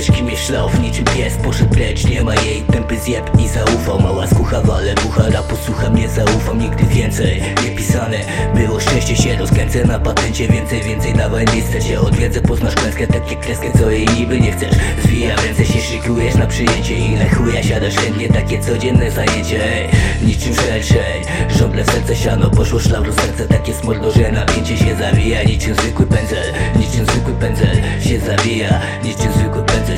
wiesz, kim jest szlauf? Niczym pies poszedł precz Nie ma jej tępy zjeb i zaufał Mała skucha wale, zaufam nigdy więcej. Nie pisane było szczęście się rozkręcę Na patencie. Więcej, więcej dawaj listę Cię odwiedzę, poznasz klęskę Takie kreskę, co jej niby nie chcesz. Zwija ręce się szykujesz na przyjęcie. Ile chuja siadasz chętnie, takie codzienne zajęcie. Ej, Niczym szerszej. Żądle w serce siano, poszło szlauru serce Takie smolno, że napięcie się zawija. Niczym zwykły pędzel, niczym zwykły pędzel Się zawija,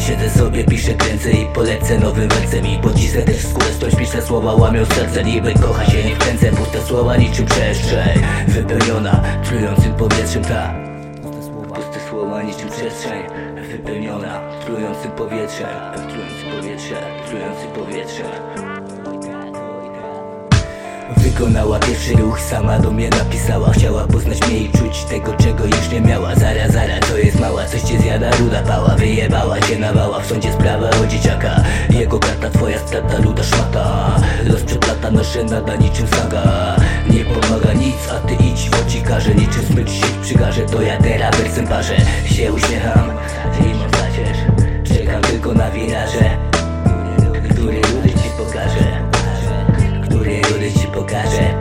Siedzę sobie, piszę, kręcę i polecę Nowym wersem i pocisnę też skórę Stoś pisze słowa, łamią serce. Niby kocha się, nie wkręcę Puste słowa niczym przestrzeń. Wypełniona trującym powietrzem ta Puste słowa, niczym przestrzeń. Wypełniona trującym powietrzem. Trujący powietrze, trujący powietrze. Wykonała pierwszy ruch, sama do mnie napisała. Chciała poznać mnie i czuć tego, czego już nie miała pała Wyjebała cię nawała, w sądzie sprawa o dzieciaka. Jego karta, twoja strata, ruda szmata. Los przeplata, noszę nada niczym saga Nie pomaga nic, a ty idź w oci każe. Niczym smycz się przygarze, to ja teraz wersem parzę Się uśmiecham, ty mam zacierz Czekam tylko na wiraże. Który rudy ci pokaże? Który rudy ci pokaże